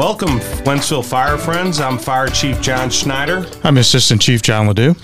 Welcome, Wentzville Fire Friends. I'm Fire Chief John Schneider. I'm Assistant Chief John Ledoux.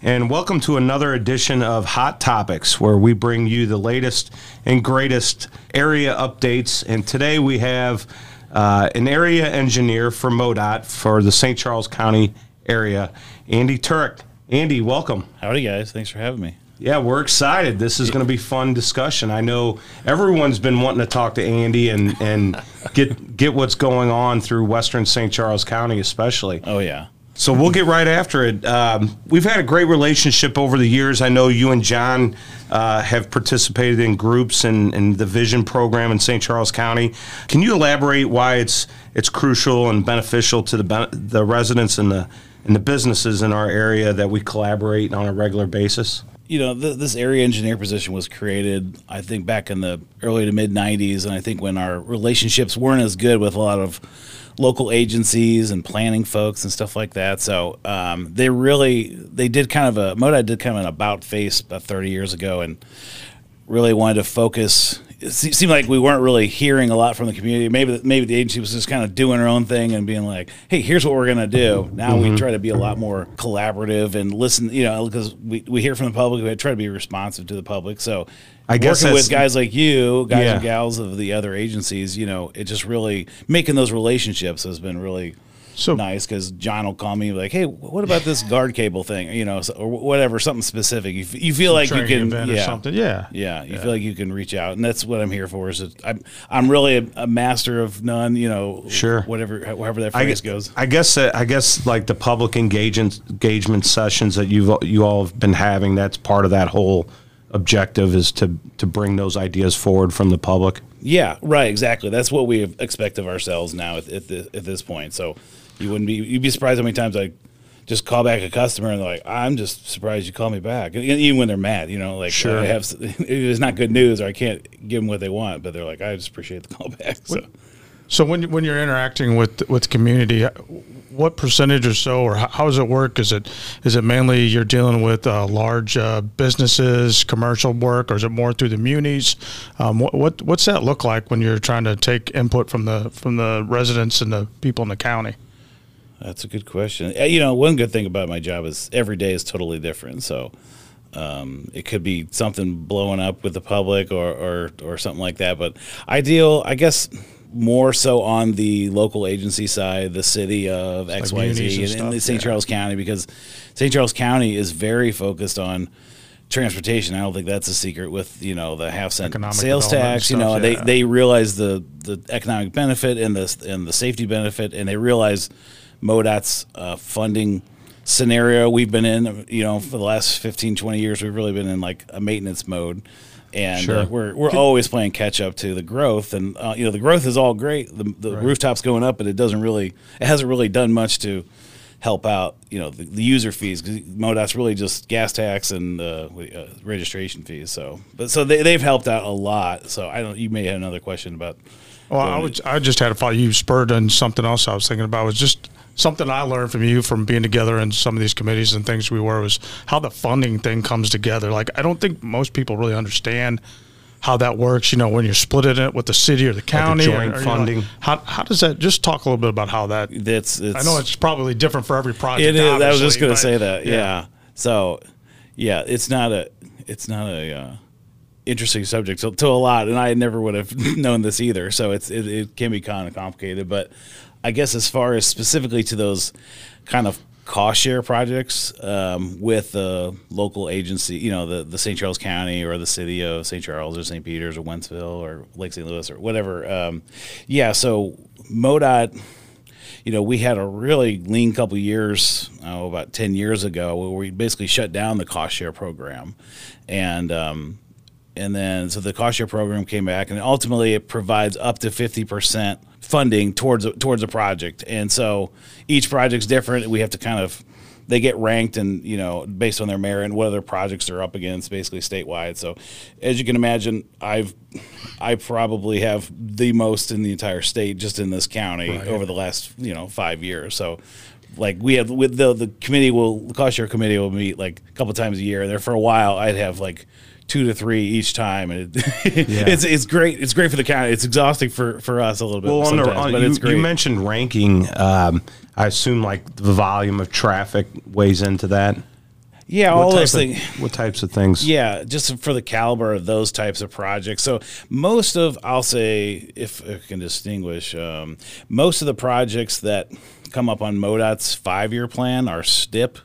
And welcome to another edition of Hot Topics, where we bring you the latest and greatest area updates. And today we have uh, an area engineer for MoDOT for the St. Charles County area, Andy Tuerck. Andy, welcome. Howdy, guys. Thanks for having me. Yeah, we're excited. This is going to be fun discussion. I know everyone's been wanting to talk to Andy and, and get get what's going on through Western St. Charles County, especially. Oh yeah. So we'll get right after it. Um, we've had a great relationship over the years. I know you and John uh, have participated in groups and, and the Vision program in St. Charles County. Can you elaborate why it's it's crucial and beneficial to the the residents and the and the businesses in our area that we collaborate on a regular basis? You know, th- this area engineer position was created, I think, back in the early to mid 90s. And I think when our relationships weren't as good with a lot of local agencies and planning folks and stuff like that. So um, they really, they did kind of a, MoDOT did kind of an about face about 30 years ago and really wanted to focus it seemed like we weren't really hearing a lot from the community. Maybe maybe the agency was just kind of doing her own thing and being like, "Hey, here's what we're gonna do." Now mm-hmm. we try to be a lot more collaborative and listen. You know, because we, we hear from the public, we try to be responsive to the public. So I guess working with guys like you, guys yeah. and gals of the other agencies, you know, it just really making those relationships has been really so nice because John will call me like, "Hey, what about this guard cable thing?" You know, or whatever, something specific. You, you feel like you can, yeah, something, yeah, yeah. You yeah. feel like you can reach out, and that's what I'm here for. Is that I'm I'm really a, a, master of none. You know, sure, whatever, however that phrase I, goes. I guess uh, I guess like the public engagement engagement sessions that you've you all have been having. That's part of that whole objective is to to bring those ideas forward from the public. Yeah, right, exactly. That's what we expect of ourselves now at, at, the, at this point. So you wouldn't be you'd be surprised how many times I just call back a customer and they're like, I'm just surprised you call me back. Even when they're mad, you know, like sure. I have it's not good news or I can't give them what they want, but they're like, I just appreciate the call back. So. So when when you're interacting with with the community, what percentage or so, or how, how does it work? Is it is it mainly you're dealing with uh, large uh, businesses, commercial work, or is it more through the munis? Um, what, what what's that look like when you're trying to take input from the from the residents and the people in the county? That's a good question. Uh, you know, one good thing about my job is every day is totally different. So um, it could be something blowing up with the public or, or, or something like that. But ideal, I guess, more so on the local agency side, the city of X, Y, Z, and, and St. Yeah. Charles County, because St. Charles County is very focused on transportation. I don't think that's a secret with you know the half cent economic sales tax. You know, yeah. they they realize the the economic benefit and the and the safety benefit, and they realize MoDOT's uh, funding scenario we've been in, you know, for the last 15, 20 years, we've really been in like a maintenance mode. And uh, sure. uh, we're, we're always playing catch up to the growth. And, uh, you know, the growth is all great. The, the right. rooftops going up, but it doesn't really, it hasn't really done much to help out, you know, the, the user fees. Because MoDOT's really just gas tax and uh, uh, registration fees. So, but so they, they've helped out a lot. So I don't, you may have another question about. Well, I, would, I just had a thought. You spurred on something else I was thinking about was just something I learned from you from being together in some of these committees and things we were was how the funding thing comes together. Like I don't think most people really understand how that works. You know, when you're splitting it with the city or the county, like joint or, funding. Know, how how does that? Just talk a little bit about how that. That's. I know it's probably different for every project. It is. I was just going to say that. Yeah. yeah. So, yeah, it's not a. It's not a. Uh, interesting subject to, to, a lot, and I never would have known this either. So it's it, it can be kind of complicated, but I guess as far as specifically to those kind of cost share projects um, with the local agency, you know, the, the St. Charles County or the city of St. Charles or St. Peter's or Wentzville or Lake St. Louis or whatever. Um, yeah, so MoDOT, you know, we had a really lean couple years, oh, about 10 years ago, where we basically shut down the cost share program. And, um, and then so the cost share program came back and ultimately it provides up to 50% funding towards towards a project. And so each project's different. We have to kind of they get ranked and you know based on their merit and what other projects they're up against basically statewide. So as you can imagine i've i probably have the most in the entire state just in this county right. over the last you know five years. So like we have with the the committee will the cost share committee will meet like a couple times a year. And there for a while i'd have like two to three each time, and it, it's it's great. It's great for the county. It's exhausting for for us a little bit. Well, on the, on, but you, it's great. you mentioned ranking. Um, I assume like the volume of traffic weighs into that. yeah, What all those things. What types of things? Yeah, just for the caliber of those types of projects. So most of, I'll say, if I can distinguish, um, most of the projects that come up on MoDOT's five-year plan are STIP,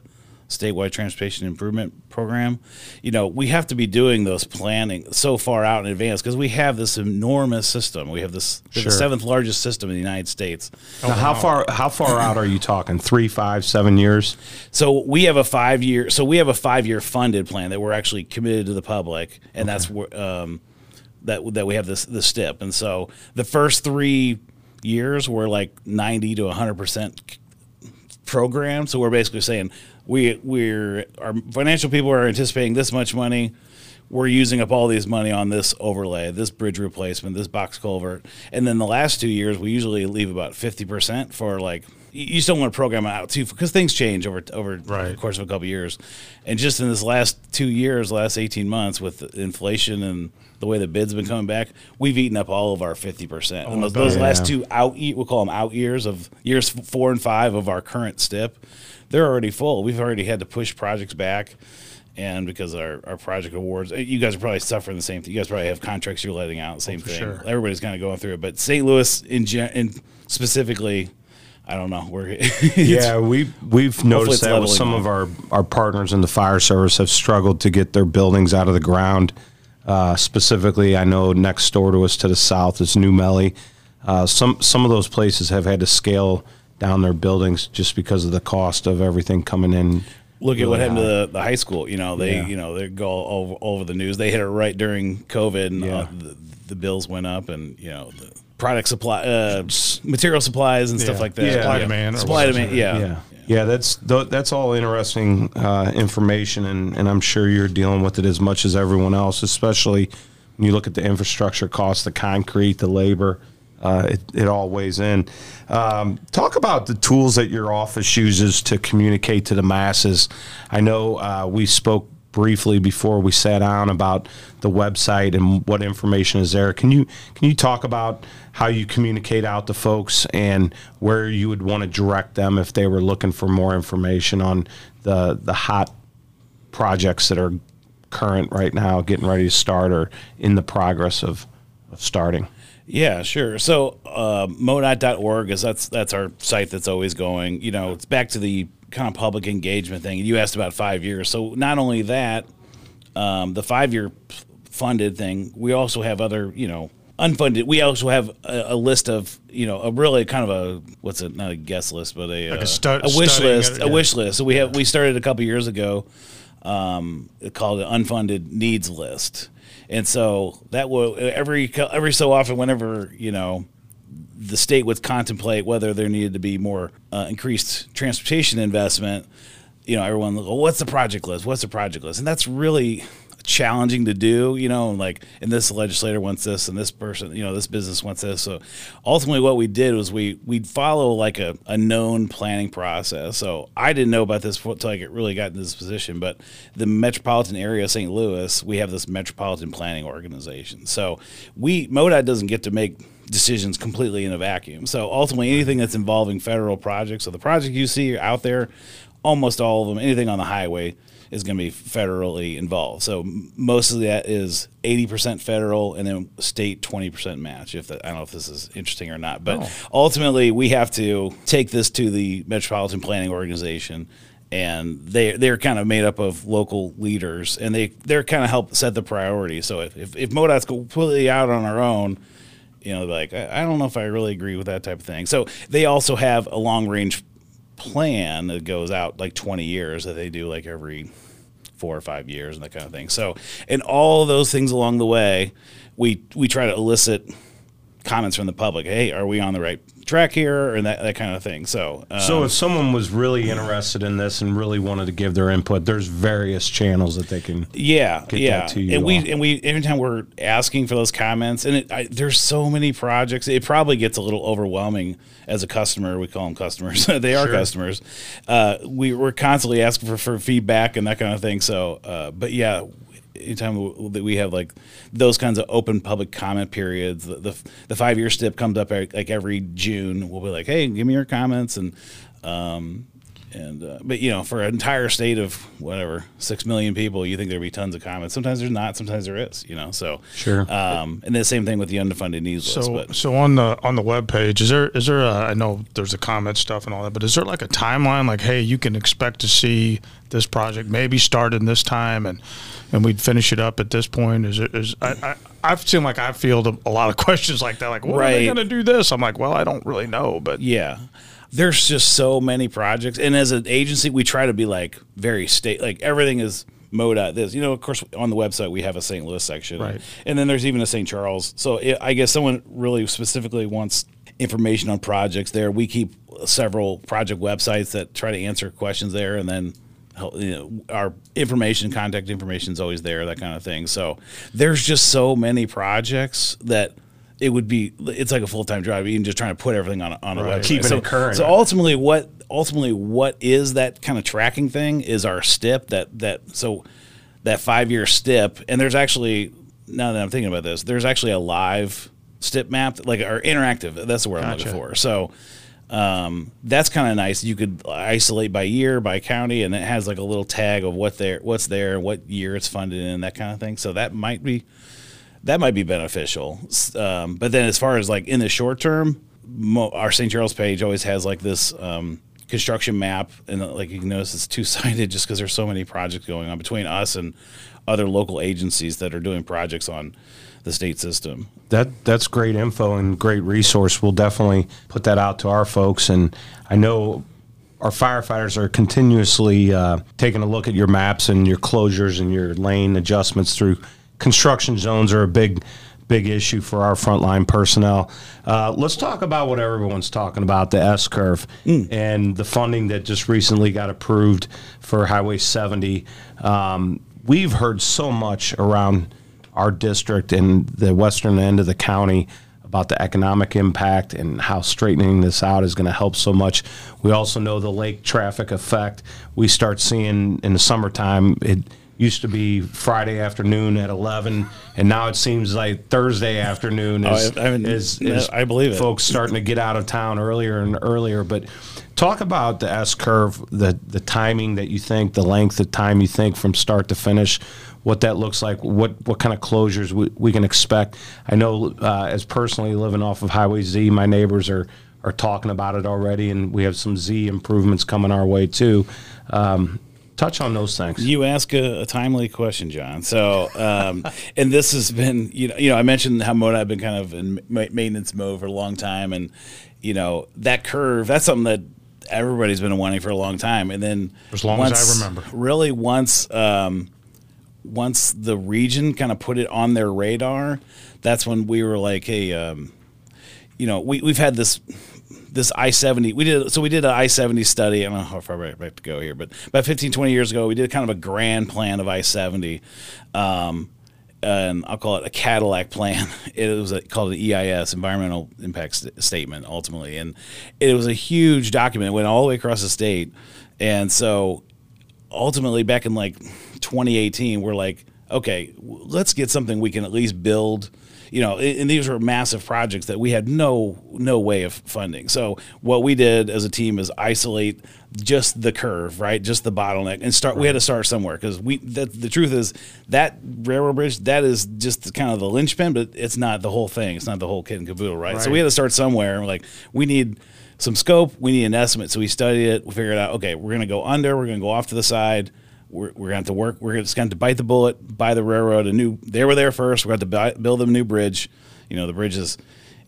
Statewide Transportation Improvement Program. You know, we have to be doing those planning so far out in advance because we have this enormous system. We have this Sure. the seventh largest system in the United States. Now, how far how far out are you talking? Three, five, seven years? So we have a five year. So we have a five year funded plan that we're actually committed to the public, and that's where um, that that we have this this STIP. And so the first three years were like ninety to hundred percent program. So we're basically saying we we're our financial people are anticipating this much money. We're using up all these money on this overlay, this bridge replacement, this box culvert, and then the last two years we usually leave about fifty percent for like you you just don't want to program it out too because things change over over the course of a couple years, and just in this last two years, last eighteen months with inflation and the way the bids have been coming back, we've eaten up all of our fifty percent. Oh, and those, those Yeah. last two out ye- we'll call them out years of years four and five of our current stip, they're already full. We've already had to push projects back. And because our, our project awards, you guys are probably suffering the same thing. You guys probably have contracts you're letting out, same thing. sure. Everybody's kind of going through it. But St. Louis, in, gen- in specifically, I don't know. We're Yeah, we we've noticed that with some off. of our our partners in the fire service have struggled to get their buildings out of the ground. Uh, specifically, I know next door to us to the south is New Melle. Uh, some some of those places have had to scale down their buildings just because of the cost of everything coming in. Look at what really happened to the, the high school. You know, they Yeah. you know they go all over, all over the news. They hit it right during COVID, and Yeah. uh, the, the bills went up, and you know the product supply, uh, material supplies, and stuff like that. Yeah. Supply demand or supply demand. Yeah. yeah, yeah. That's that's all interesting uh, information, and, and I'm sure you're dealing with it as much as everyone else, especially when you look at the infrastructure costs, the concrete, the labor. Uh, it, it all weighs in. Um, talk about the tools that your office uses to communicate to the masses. I know uh, we spoke briefly before we sat down about the website and what information is there. Can you can you talk about how you communicate out to folks and where you would want to direct them if they were looking for more information on the the hot projects that are current right now, getting ready to start or in the progress of, of starting? Yeah, sure. So uh, modot.org is that's that's our site that's always going. You know, it's back to the kind of public engagement thing. You asked about five years. So not only that, um, the five year funded thing, we also have other, you know, unfunded. We also have a, a list of, you know, a really kind of a what's it? Not a guest list, but a Like a uh, a wish list. it, A wish list. So we have we started a couple years ago um, called an unfunded needs list, and so that will every every so often, whenever you know the state would contemplate whether there needed to be more uh, increased transportation investment, you know, everyone, well, what's the project list? What's the project list? And that's really challenging to do, you know, like, and this legislator wants this and this person, you know, this business wants this. So ultimately what we did was we, we'd follow like a, a known planning process. So I didn't know about this until I get really got into this position, but the metropolitan area of St. Louis, we have this metropolitan planning organization. So we, MoDOT doesn't get to make decisions completely in a vacuum. So ultimately, anything that's involving federal projects, so the project you see out there, almost all of them, anything on the highway is going to be federally involved. So most of that is 80% federal and then state 20% match. If that, I don't know if this is interesting or not, but oh. ultimately we have to take this to the Metropolitan Planning Organization and they they're kind of made up of local leaders and they they're kind of help set the priorities. So if if, if MoDOT's completely out on our own, you know, like I, I don't know if I really agree with that type of thing. So they also have a long range plan that goes out like 20 years that they do like every four or five years and that kind of thing. So, and all those things along the way, we we try to elicit comments from the public. Hey, are we on the right track here, and that, that kind of thing. So, um, So if someone was really interested in this and really wanted to give their input, there's various channels that they can. Yeah, get yeah, that to you and we all. and we every time we're asking for those comments, and it, I, there's so many projects, it probably gets a little overwhelming as a customer. We call them customers; they are customers. Uh, we we're constantly asking for, for feedback and that kind of thing. So, uh, but yeah, anytime that we have like those kinds of open public comment periods, the the, the five year stip comes up like every June. We'll be like, hey, give me your comments and. Um, and uh, but you know, for an entire state of whatever six million people, you think there'd be tons of comments. Sometimes there's not. Sometimes there is. You know, so Sure. Um, and the same thing with the unfunded needs list. So, But so on the on the web page, is there is there a, I know there's a comment stuff and all that, but is there like a timeline? Like, hey, you can expect to see this project maybe start in this time, and and we'd finish it up at this point. Is it is I, I I've seen like I field a lot of questions like that. Like, when are they going to do this? I'm like, well, I don't really know, but Yeah. There's just so many projects. And as an agency, we try to be like very state, like everything is MoDOT this. You know, of course, on the website, we have a St. Louis section. Right. And then there's even a St. Charles. So i I guess someone really specifically wants information on projects there. We keep several project websites that try to answer questions there. And then you know, our information, contact information is always there, that kind of thing. So there's just so many projects that it would be it's like a full-time job even just trying to put everything on a, on a Right. website Keeping so, it current. so ultimately what ultimately what is that kind of tracking thing is our stip that that so that five year stip and there's actually now that i'm thinking about this there's actually a live stip map like or interactive that's the word i'm looking for so um, that's kind of nice. You could isolate by year, by county, and it has like a little tag of what there, what's there, and what year it's funded in, that kind of thing. So that might be that might be beneficial. Um, but then, as far as like in the short term, mo- our St. Charles page always has like this um, construction map, and uh, like you can notice, it's two sided just because there's so many projects going on between us and other local agencies that are doing projects on the state system. That that's great info and great resource. We'll definitely put that out to our folks. And I know our firefighters are continuously uh, taking a look at your maps and your closures and your lane adjustments through construction zones are a big big issue for our frontline personnel. Uh, let's talk about what everyone's talking about the S curve and the funding that just recently got approved for Highway 70. Um, we've heard so much around our district and the western end of the county about the economic impact and how straightening this out is going to help so much. We also know the lake traffic effect. We start seeing in the summertime, it used to be Friday afternoon at 11, and now it seems like Thursday afternoon is, I- I haven't- is, is I believe it. folks starting to get out of town earlier and earlier. But talk about the S curve, the the timing that you think, the length of time you think from start to finish, what that looks like, what what kind of closures we, we can expect. I know uh, as personally living off of Highway Z, my neighbors are are talking about it already, and we have some Z improvements coming our way too. Um, touch on those things. You ask a, a timely question, John. So, um, and this has been, you know, you know, I mentioned how MoDOT had been kind of in maintenance mode for a long time, and you know that curve. That's something that everybody's been wanting for a long time, and then As long as I remember. really once, um, once the region kind of put it on their radar, that's when we were like, hey, um, you know, we we've had this this I seventy. We did so we did an I seventy study. I don't know how far back, to go here, but about 15, 20 years ago, we did kind of a grand plan of I seventy. Um, and I'll call it a Cadillac plan. It was a, called the EIS, Environmental Impact St- Statement, ultimately, and it was a huge document. It went all the way across the state, and so ultimately back in like 2018 we're like okay let's get something we can at least build you know and these were massive projects that we had no no way of funding so what we did as a team is isolate just the curve right just the bottleneck and start we had to start somewhere because we that the truth is that railroad bridge that is just kind of the linchpin but it's not the whole thing it's not the whole kit and caboodle right, so we had to start somewhere and we're like we need some scope. We need an estimate. So we studied it. We figured out, okay, we're going to go under. We're going to go off to the side. We're, we're going to have to work. We're just going to have to bite the bullet, buy the railroad a new. They were there first. We're going to buy, build them a new bridge. You know, the bridge is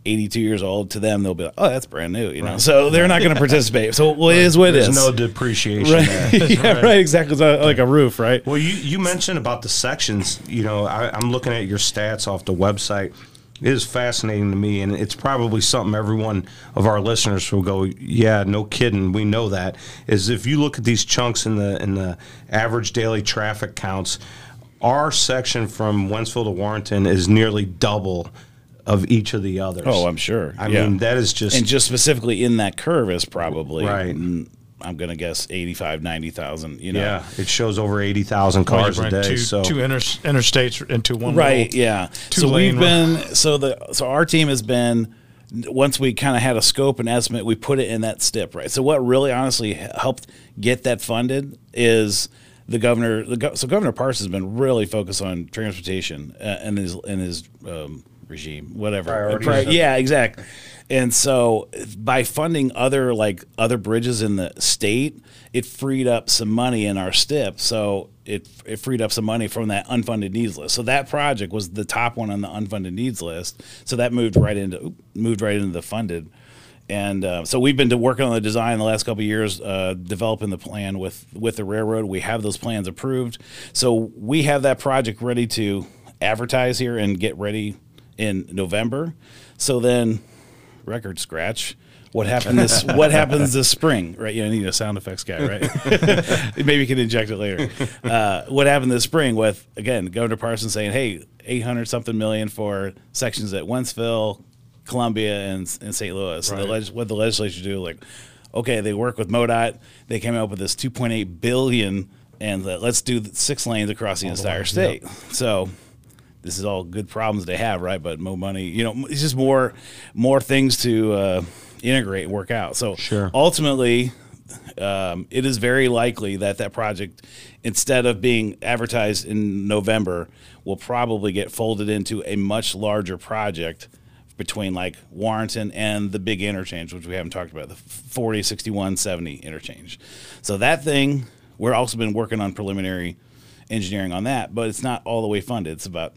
82 years old. To them, they'll be like, oh, that's brand new. You know, so they're not going to participate. So well, it is what it There's is. no depreciation there. right. yeah, right. Exactly. It's like a roof, right? Well, you, you mentioned about the sections. You know, I, I'm looking at your stats off the website. It is fascinating to me, and it's probably something everyone of our listeners will go, "Yeah, no kidding, we know that." Is if you look at these chunks in the in the average daily traffic counts, our section from Wentzville to Warrenton is nearly double of each of the others. Oh, I'm sure. I Yeah. mean, that is just and just specifically in that curve is probably Right. mm, I'm gonna guess 85, 90,000. You know, Yeah, it shows over eighty thousand Well, you cars a bring day. two, so two inter, interstates into one. right little- yeah two so lane we've been so the so our team has been once we kind of had a scope and estimate we put it in that stip right so what really honestly helped get that funded is the governor the gov- so governor Parsons has been really focused on transportation uh, in his in his um, regime whatever. Yeah exactly. And so by funding other like other bridges in the state it freed up some money in our stip so it, it freed up some money from that unfunded needs list. So that project was the top one on the unfunded needs list. So that moved right into moved right into the funded. And uh, so we've been working on the design the last couple of years, uh, developing the plan with with the railroad. We have those plans approved, so we have that project ready to advertise here and get ready in November. So then, record scratch. What happened this? what happens this spring? Right? You need a sound effects guy, right? Maybe you can inject it later. Uh, what happened this spring with again Governor Parsons saying, "Hey, eight hundred something million for sections at Wentzville, Columbia, and, and St. Louis." And the Right. leg- what the legislature do? Like, okay, they work with MoDOT. They came up with this two point eight billion, and uh, let's do six lanes across the entire lanes, state. So this is all good problems to have, right? But more money, you know, it's just more more things to uh, integrate and work out. So Sure. ultimately, um, it is very likely that that project, instead of being advertised in November, will probably get folded into a much larger project between like Warrenton and the big interchange, which we haven't talked about, the 40, 61, 70 interchange. So that thing, we're also been working on preliminary engineering on that, but it's not all the way funded. It's about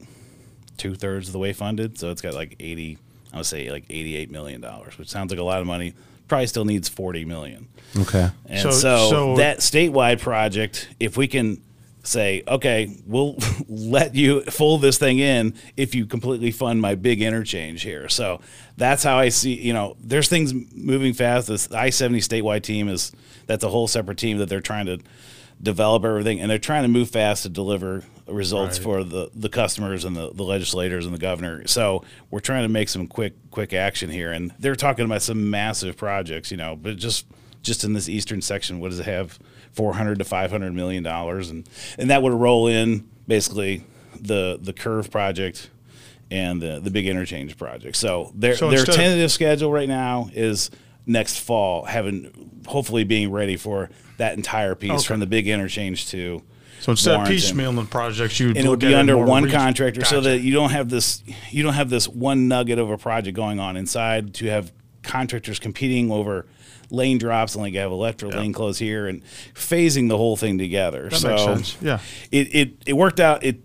two thirds of the way funded. So it's got like 80, I would say like $88 million, which sounds like a lot of money. Probably still needs 40 million. okay, And So- so, so- that statewide project, if we can say, okay, we'll let you fold this thing in if you completely fund my big interchange here. So that's how I see, you know, there's things moving fast. This I 70 statewide team is, that's a whole separate team that they're trying to develop everything and they're trying to move fast to deliver results Right. for the, the customers and the, the legislators and the governor. So we're trying to make some quick quick action here and they're talking about some massive projects, you know, but just just in this eastern section, what does it have? 400 to 500 million dollars and and that would roll in basically the the curve project and the the big interchange project. So their So their instead of- tentative schedule right now is next fall having hopefully being ready for that entire piece Okay. from the big interchange to So instead Warrenton. of piecemealing projects, you and it would be under one contractor so that you don't have this you don't have this one nugget of a project going on inside to have contractors competing over lane drops and like have left or lane close here and phasing the whole thing together That so. Yeah. it, it it worked out it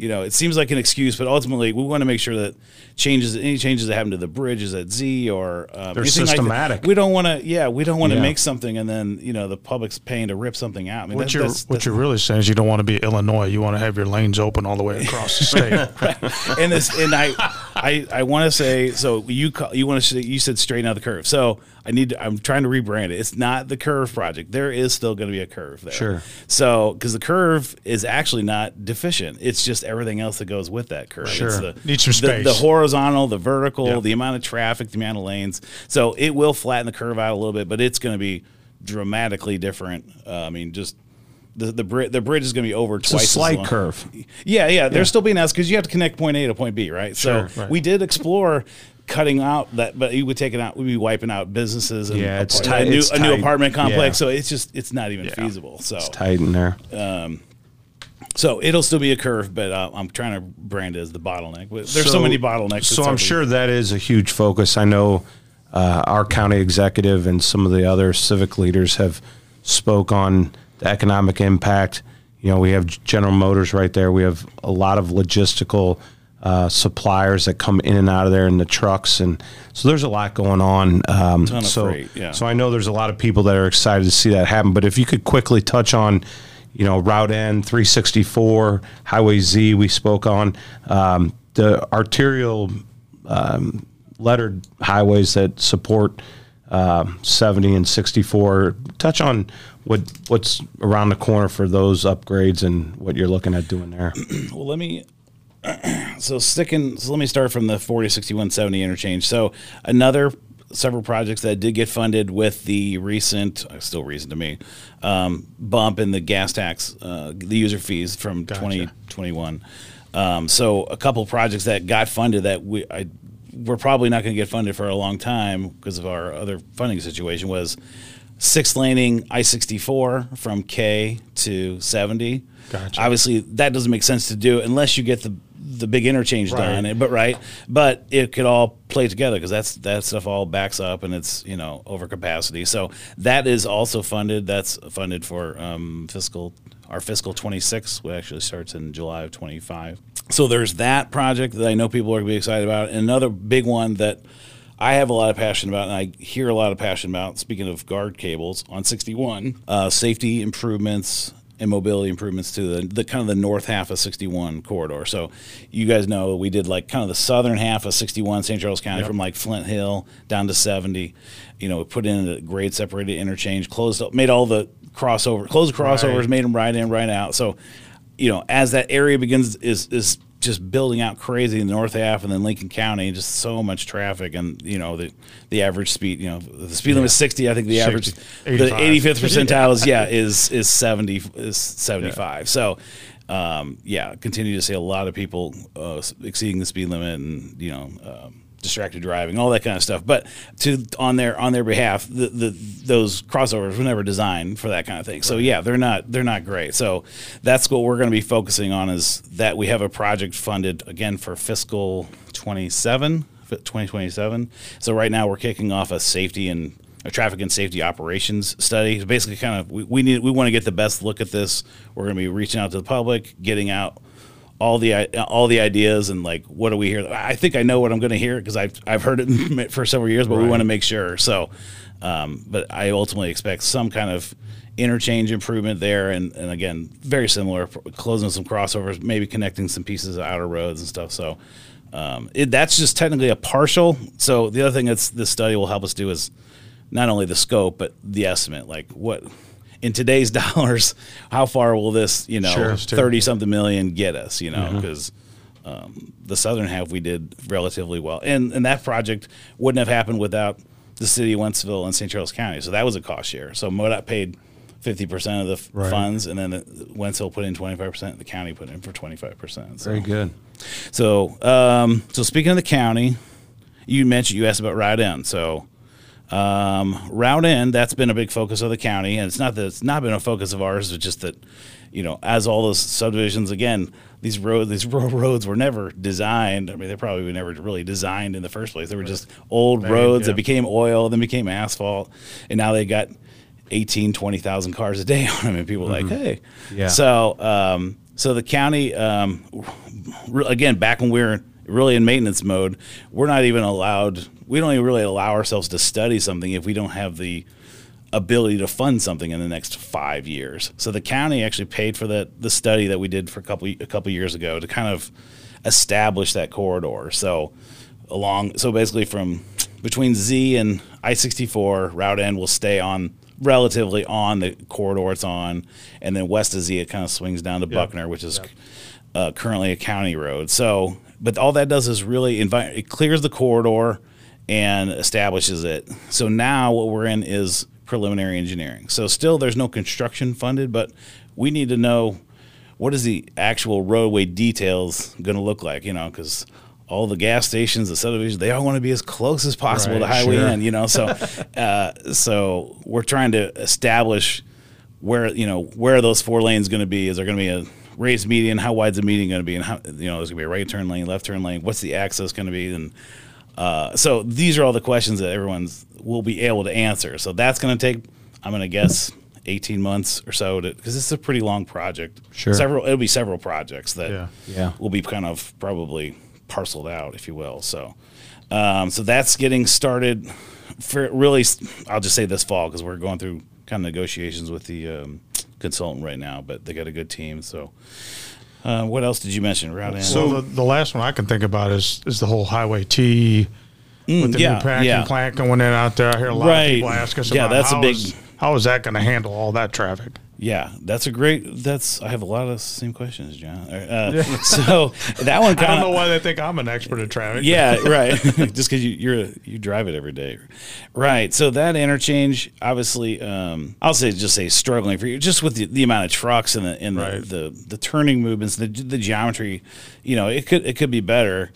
you know it seems like an excuse but ultimately we want to make sure that changes any changes that happen to the bridges at z or um, They're anything like systematic. we don't want to yeah we don't want to Yeah. make something and then you know the public's paying to rip something out I mean, What that- you're that's- what that's- you're really saying is you don't want to be Illinois. You want to have your lanes open all the way across the state. and this and I I I want to say so you call, you want to you said straighten out the curve. So I need to, I'm trying to rebrand it. It's not the curve project. There is still going to be a curve there. Sure. So because the curve is actually not deficient. It's just everything else that goes with that curve. Sure. It's the, Needs some the- The, horizontal, the vertical, Yeah. the amount of traffic, the amount of lanes. So it will flatten the curve out a little bit, but it's going to be dramatically different. Uh, I mean, just. The, the, bri- the bridge is going to be over it's a twice as slight long. curve. Yeah, yeah. There's still being asked because you have to connect point A to point B, right? So right. we did explore cutting out that, but you would take it out. We'd be wiping out businesses and Yeah, it's tight- a new, it's a new apartment complex. Yeah. So it's just it's not even feasible. So it's Tight in there. so it'll still be a curve, but uh, I'm trying to brand it as the bottleneck. There's so, So- many bottlenecks. So I'm sure that is a huge focus. I know uh, our county executive and some of the other civic leaders have spoke on the economic impact. You know, we have General Motors right there. We have a lot of logistical uh, suppliers that come in and out of there in the trucks, and so there's a lot going on. Um, so, freight, yeah. so I know there's a lot of people that are excited to see that happen. But if you could quickly touch on, you know, Route N, 364, Highway Z, we spoke on um, the arterial um, lettered highways that support um 70 and 64. Touch on what what's around the corner for those upgrades and what you're looking at doing there. Well, let me. So sticking. So let me start from the 40, 61, 70 interchange. So another several projects that did get funded with the recent, uh, still recent to me, um, bump in the gas tax, uh, the user fees from Gotcha. 2021. Um, so a couple projects that got funded that we I, we're probably not going to get funded for a long time because of our other funding situation was six laning I-64 from K to 70. Gotcha. Obviously, that doesn't make sense to do unless you get the the big interchange Right. done. But right, but it could all play together because that's that stuff all backs up and it's you know over capacity. So that is also funded. That's funded for um, fiscal our fiscal 26, which actually starts in July of 25. So there's that project that I know people are going to be excited about. And another big one that I have a lot of passion about, and I hear a lot of passion about. Speaking of guard cables on 61, uh, safety improvements and mobility improvements to the, the kind of the north half of 61 corridor. So you guys know we did like kind of the southern half of 61 St. Charles County from like Flint Hill down to 70. You know, we put in a grade separated interchange, closed up, made all the crossover, closed crossovers, Right. made them right in, right out. So, you know, as that area begins is is just building out crazy in the north half and then Lincoln County, just so much traffic and you know the the average speed, you know, the speed limit is 60. I think the average 60, the 85th percentile is yeah is is 70 is 75. So. Um, yeah, continue to see a lot of people uh, exceeding the speed limit, and you know, um, distracted driving, all that kind of stuff. But to on their on their behalf, the, the those crossovers were never designed for that kind of thing. So yeah, they're not they're not great. So that's what we're going to be focusing on is that we have a project funded again for fiscal 27 2027. So right now we're kicking off a safety and a traffic and safety operations study. Basically, kind of we, we need we want to get the best look at this. We're going to be reaching out to the public, getting out all the all the ideas and like what do we hear? I think I know what I'm going to hear because I've I've heard it for several years, but we want to make sure. So, um, but I ultimately expect some kind of interchange improvement there, and and again, very similar, closing some crossovers, maybe connecting some pieces of outer roads and stuff. So. Um, it, that's just technically a partial. So the other thing that's this study will help us do is not only the scope but the estimate. Like what in today's dollars, how far will this you know Sure. Mm-hmm. thirty something million get us? You know because. Um, the southern half we did relatively well, and and that project wouldn't have happened without the city of Wentzville and St. Charles County. So that was a cost share. So MoDOT paid fifty percent of the f- Right. funds, and then the, Wentzville put in twenty five percent. And the county put in for twenty five percent. Very good. So, um, so speaking of the county, you mentioned you asked about Route N. So, um, Route N, that's been a big focus of the county, and it's not that it's not been a focus of ours. It's just that, you know, as all those subdivisions, again, these road these rural roads were never designed. I mean, they probably were never really designed in the first place. They were just old roads yeah. that became oil, then became asphalt, and now they got 18, 20,000 cars a day on them, and people are like, hey, Yeah. So, um, so the county, um, re- again, back when we were really in maintenance mode, we're not even allowed. We don't even really allow ourselves to study something if we don't have the ability to fund something in the next five years. So the county actually paid for the the study that we did for a couple a couple years ago to kind of establish that corridor. So along, so basically from between Z and I sixty four, Route N will stay on relatively on the corridor it's on, and then west of Z it kind of swings down to Buckner, which is uh, currently a county road. So, but all that does is really invite it clears the corridor and establishes it. So now what we're in is preliminary engineering. So still there's no construction funded, but we need to know what is the actual roadway details going to look like, you know, because all the gas stations, the subdivisions, they all want to be as close as possible to Highway sure. N, you know. So, uh, so we're trying to establish where you know where those four lanes going to be. Is there going to be a raised median? How wide's the median going to be? And how you know there's going to be a right turn lane, left turn lane. What's the access going to be? And uh, so these are all the questions that everyone's will be able to answer. So that's going to take, I'm going to guess, 18 months or so because it's a pretty long project. Sure. Several. It'll be several projects that Yeah. Yeah. will be kind of probably parceled out, if you will. So, um, so that's getting started. For really, I'll just say this fall because we're going through kind of negotiations with the um, consultant right now. But they got a good team. So, uh, what else did you mention? Route N? So the, the last one I can think about is is the whole Highway T with the Mm, yeah, new packing yeah. plant going in out there. I hear a lot Right. of people ask us Yeah, about that's a big- is- how is that going to handle all that traffic? Yeah, that's a great. That's I have a lot of the same questions, John. Uh, so that one Kinda, I don't know why they think I'm an expert at traffic. yeah, right. Just because you you're you drive it every day, right? So that interchange, obviously, um, I'll say just say struggling for you, just with the, the amount of trucks and the and Right. the, the the turning movements, the the geometry, you know, it could it could be better.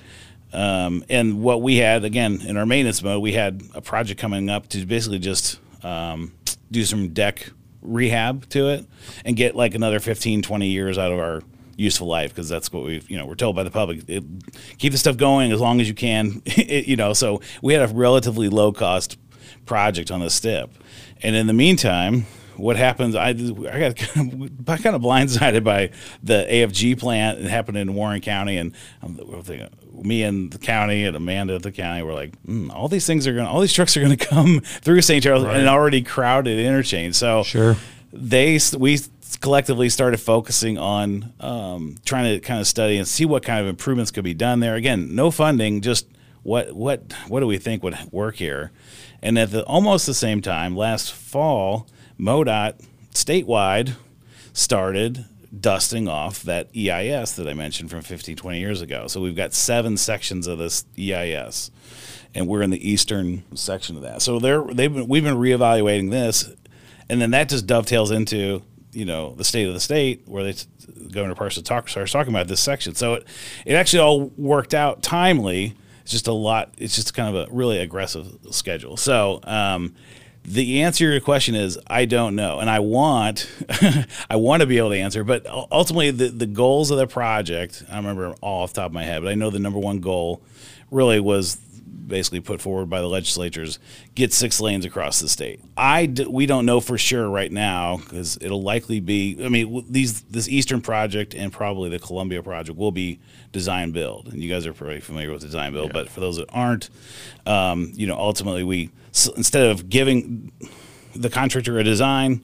Um, and what we had again in our maintenance mode, we had a project coming up to basically just um, do some deck rehab to it and get like another 15, 20 years out of our useful life because that's what we've you know we're told by the public. It, keep the stuff going as long as you can It- you know so we had a relatively low cost project on the STIP. And in the meantime what happens i, I got kind of, kind of blindsided by the afg plant it happened in warren county and we're thinking- me and the county and amanda at the county were like mm, all these things are going all these trucks are going to come through st charles in an already crowded interchange so Sure. they we collectively started focusing on um, trying to kind of study and see what kind of improvements could be done there. Again, no funding, just what what what do we think would work here? And at the almost the same time, last fall, MoDOT statewide started dusting off that EIS that I mentioned from 15, 20 years ago. So we've got seven sections of this EIS, and we're in the eastern section of that. So they're they've been we've been reevaluating this, and then that just dovetails into you know the state of the state where they Governor Parsons talk, starts talking about this section. So it it actually all worked out timely. It's just a lot. It's just kind of a really aggressive schedule. So. Um, the answer to your question is I don't know, and I want I want to be able to answer, but ultimately the the goals of the project I remember all off the top of my head, but I know the number one goal really was basically put forward by the legislatures get six lanes across the state. I d- we don't know for sure right now because it'll likely be. I mean these this Eastern project and probably the Columbia project will be design build, and you guys are probably familiar with design build, but for those that aren't, um, you know ultimately we s instead of giving the contractor a design,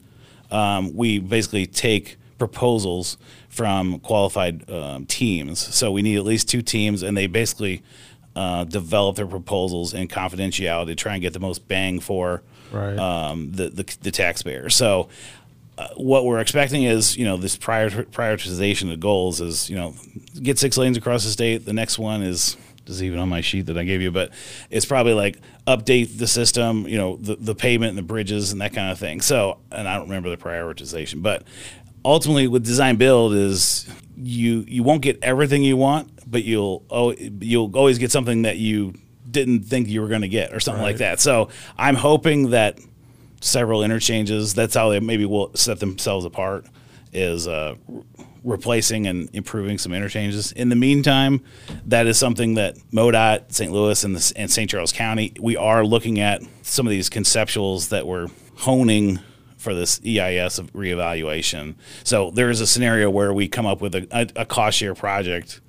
um, we basically take proposals from qualified um, teams. So we need at least two teams, and they basically uh, develop their proposals in confidentiality to try and get the most bang for Right. um, the, the the taxpayer. So. Uh, what we're expecting is, you know, this prior prioritization of goals is, you know, get six lanes across the state. The next one is this is even on my sheet that I gave you, but it's probably like update the system, you know, the, the pavement and the bridges and that kind of thing. So, and I don't remember the prioritization, but ultimately with design build is you you won't get everything you want, but you'll oh you'll always get something that you didn't think you were going to get or something like that. So I'm hoping that several interchanges. That's how they maybe will set themselves apart. Is uh, re- replacing and improving some interchanges. In the meantime, that is something that MoDOT, St. Louis, and, the, and St. Charles County, we are looking at some of these conceptuals that we're honing for this EIS of reevaluation. So there is a scenario where we come up with a, a, a cost share project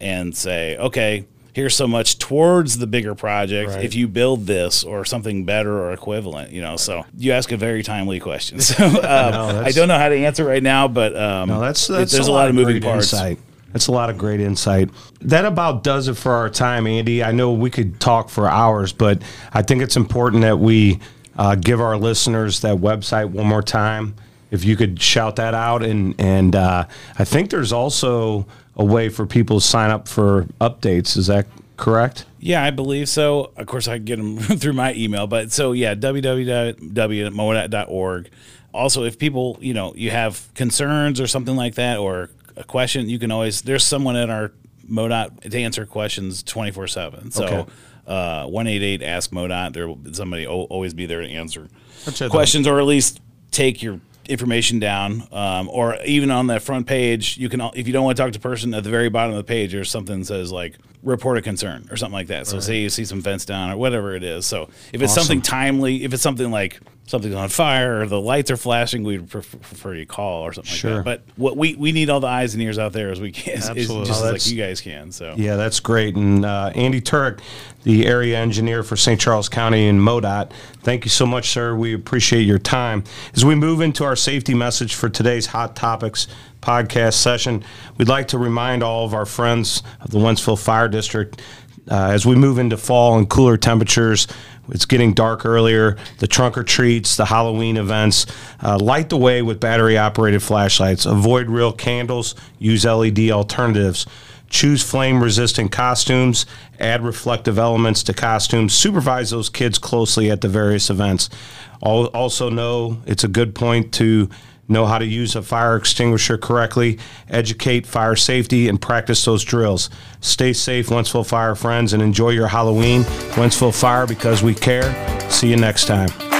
and say, okay, here's so much towards the bigger project Right. if you build this or something better or equivalent, you know. So you ask a very timely question. So um, I don't know how to answer right now, but um, No, that's, that's there's a lot, of moving parts. Insight. That's a lot of great insight. That about does it for our time, Andy. I know we could talk for hours, but I think it's important that we uh, give our listeners that website one more time. If you could shout that out, and and uh, I think there's also a way for people to sign up for updates. Is that correct? Yeah, I believe so. Of course, I can get them through my email, but so yeah, www.modot.org. Also, if people, you know, you have concerns or something like that, or a question, you can always. There's someone at our MoDOT to answer questions 24 seven. So. Okay. Uh, one eight eight ask MoDOT. There will somebody will always be there to answer questions, or at least take your information down. Um, or even on that front page, you can if you don't want to talk to the person at the very bottom of the page, there's something that says like report a concern or something like that. So say you see some fence down or whatever it is. So if it's something timely, if it's something like something's on fire or the lights are flashing, we'd pref- prefer you call or something Sure. like that. But what we we need all the eyes and ears out there as we can, as- as- Absolutely. just Oh, as like you guys can. So Yeah, that's great. And uh, Andy Tuerck, the area engineer for St. Charles County and MoDOT, thank you so much, sir. We appreciate your time. As we move into our safety message for today's Hot Topics podcast session, we'd like to remind all of our friends of the Wentzville Fire District Uh, as we move into fall and cooler temperatures, it's getting dark earlier. The trunk or treats, the Halloween events, uh, light the way with battery operated flashlights. Avoid real candles, use LED alternatives. Choose flame resistant costumes, add reflective elements to costumes, supervise those kids closely at the various events. Also, know it's a good point to know how to use a fire extinguisher correctly, educate fire safety, and practice those drills. Stay safe, Wentzville Fire friends, and enjoy your Halloween. Wentzville Fire because we care. See you next time.